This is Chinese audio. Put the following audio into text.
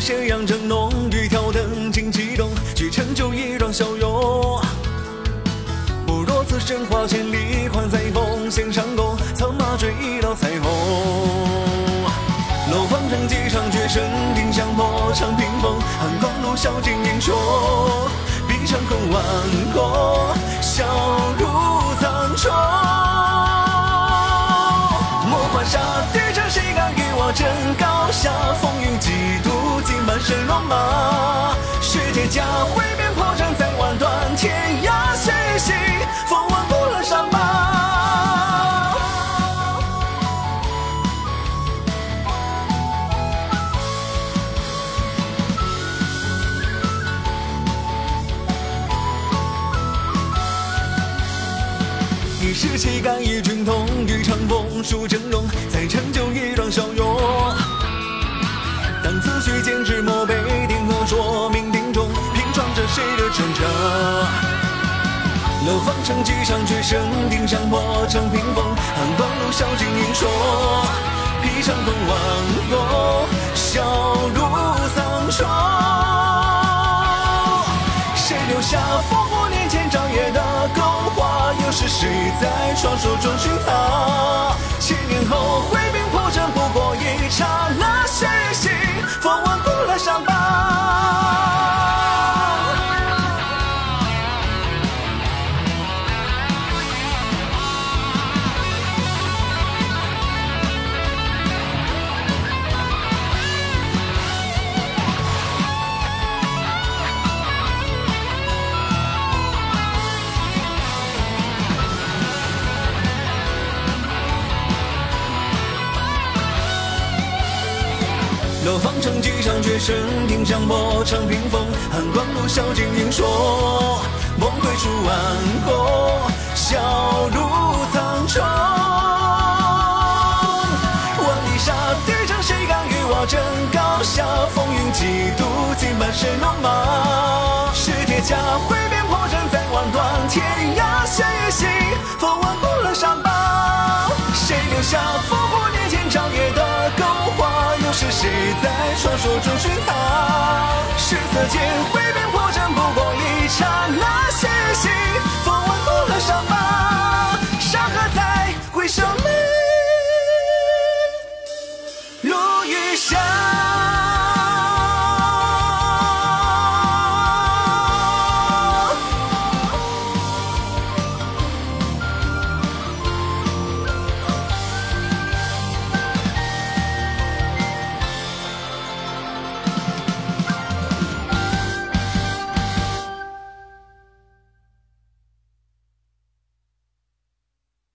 斜阳正浓，欲挑灯尽激动，去成就一桩骁勇。不若此生花千里，换载风，弦上弓，策马追一道彩虹。楼房城几场决胜，定香破长屏风，寒光路笑尽英雄，笔长空万国，笑如苍穹。莫换杀敌城，谁敢与我争高下？马。是铁甲挥鞭破阵，再万断天涯，谁行？风万古了伤疤。一时气概一军统，与长风数峥嵘，再成就一桩骁勇。楼房城几场绝胜，定山破成屏风，寒光路笑尽英雄，披长风万国，笑如苍霜。谁留下烽火年前照夜的勾画？又是谁在传说中寻他？楼房城几场绝胜，定香破长屏风，寒光路笑尽英雄，梦归处万国，笑入苍穹。万里沙敌城，谁敢与我争高下？风云几度，尽半生戎马。是铁甲挥鞭破阵，再万断天涯，谁行？风万古了伤疤。谁留下烽火谁在传说中寻他？是此剑挥鞭破阵，不过一场，